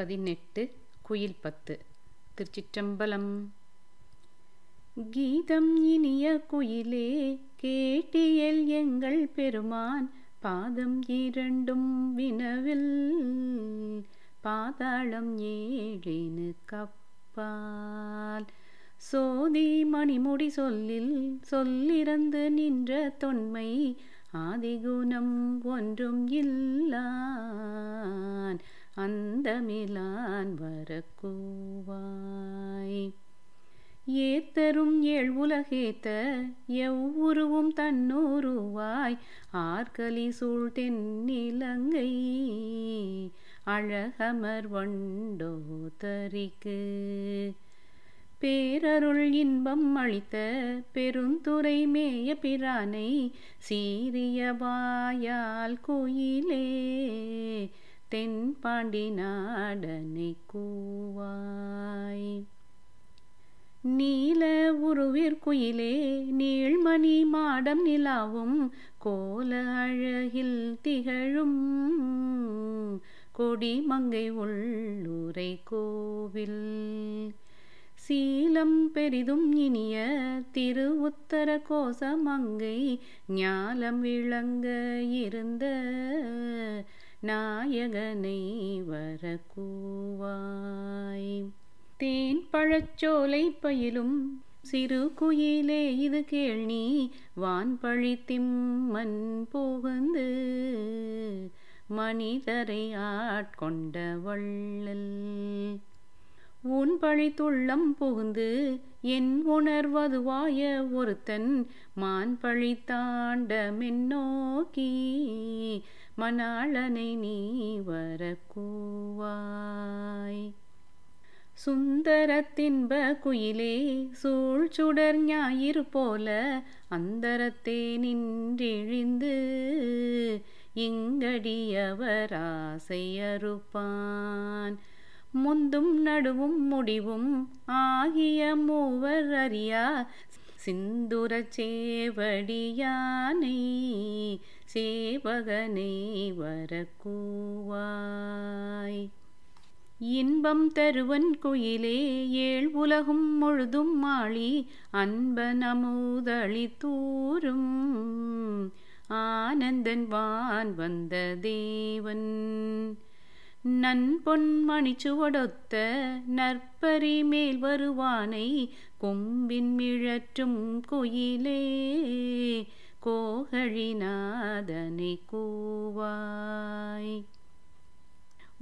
பதினெட்டு குயில் பத்து. திருச்சிற்றம்பலம். கீதம் இனிய குயிலே கேட்டியல் எங்கள் பெருமான். பாதம் இரண்டும் வினவில் பாதாளம் ஏழேனு கப்பால். சோதி மணிமுடி சொல்லில் சொல்லிறந்து நின்ற தொன்மை ஆதிகுணம் ஒன்றும் இல்லான். அந்த மிலான் வரக்கூவாய். ஏத்தரும் ஏழ் உலகேத்த எவ்வுருவும் தன்னூருவாய். ஆர்கலி சூழ் தென்னிலங்கை அழகமர் வண்டோ தரிக்கு. பேரருள் இன்பம் அளித்த பெருந்துரை மேய பிரானை சீரிய வாயால் குயிலே தென்பாண்டி நாடனை கூவாய். நீல உருவிற்குயிலே நீள்மணி மாடம் நிலாவும் கோல அழகில் திகழும் கொடிமங்கை உள்ளுரை கோவில். சீலம் பெரிதும் இனிய திரு உத்தர கோசமங்கை ஞாலம் விளங்க இருந்த நாயகனை வரக்கூவாய். தேன் பழச்சோலை பயிலும் சிறு குயிலே இது கேள் கேள்னி வான்பழி திம்மன் புகுந்து மனிதரை ஆட்கொண்ட வள்ளல். உன் பழித்துள்ளம் புகுந்து என் உணர்வதுவாய ஒருத்தன் மான் பழித்தாண்ட தாண்ட மென்னோக்கி மணாளனை நீ வரக்கூவாய். சுந்தரத்தின்ப குயிலே சூழ்ச்சுடர் ஞாயிறு போல அந்தரத்தே நின்றிழிந்து இங்கடியவர் ஆசையறுப்பான் முந்தும் நடுவும் முடிவும் ஆகிய மூவர் அறியா. சிந்துர சேவடியானை சேவகனை வரக்கூவாய். இன்பம் தருவன் குயிலே ஏழ் உலகும் முழுதும் மாளி அன்பன் அமுதளி தூரும் ஆனந்தன் வான் வந்த தேவன். நன்பொன்மணி சுவடொத்த நற்பரி மேல் வருவானை கொம்பின் மிழற்றும் குயிலே. கோகழிநாதனை கூவாய்.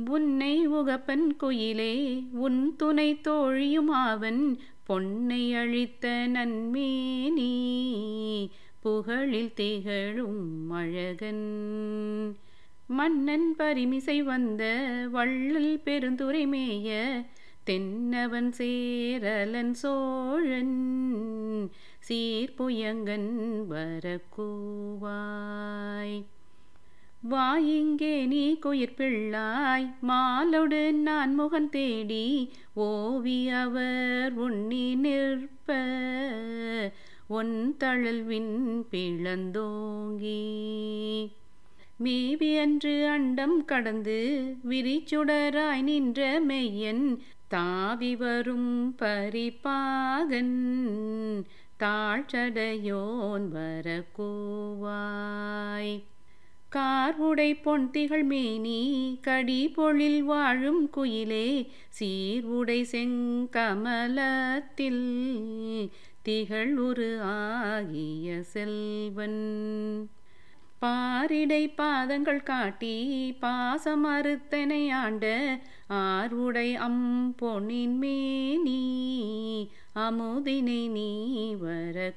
உன்னை உகப்பன் குயிலே உன் துணை தோழியும் ஆவன் பொன்னை அழித்த நன்மேனி. புகழில் திகழும் அழகன். மன்னன் பரிமிசை வந்த வள்ளல் பெருந்துரை மேய தென்னவன் சேரலன் சோழன் சீர்புயங்கன் வரக்கூவாய். வாயிங்கே நீ குயிர்பிள்ளாய் மாலோடு நான் முகன் தேடி ஓவி அவர் உண்ணி நிற்ப ஒன் தழல்வின் பிளந்தோங்கி. மேவி அன்று அண்டம் கடந்து விரிச்சுடராய் நின்ற மெய்யன் தாவி வரும் பரிபாகன் தாழ்ச்சடையோன் வரக்கூவாய். கார்வுடை பொன்திகள் மேனி கடி பொழில் வாழும் குயிலே சீர்வுடை செங்கமலத்தில் திகழ் ஒரு ஆகிய செல்வன். பாரிடை பாதங்கள் காட்டி பாசமறுத்தனை ஆண்ட ஆர்வுடை அம்பொன்னின் மேனி அமுதினை நீ வரக்கூவாய்.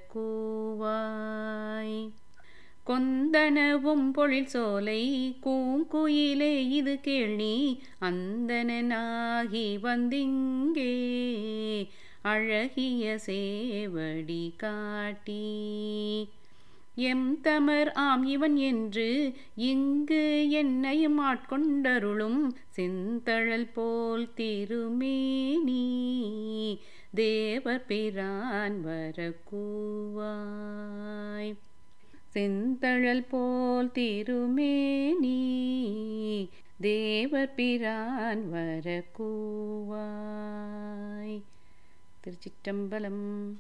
கொந்தனவும் பொழில் சோலை கூங்குயிலே இது கேள்வி அந்தனாகி வந்திங்கே அழகிய சேவடி காட்டி. எம் தமர் ஆம் இவன் என்று இங்கு என்னையும் ஆட்கொண்டருளும் செந்தழல் போல் திருமேனி. தேவ பிரான் வரக்கூவாய். செந்தழல் போல் திருமேனி. தேவர் பிரான் வரக்கூவாய். திருச்சிற்றம்பலம்.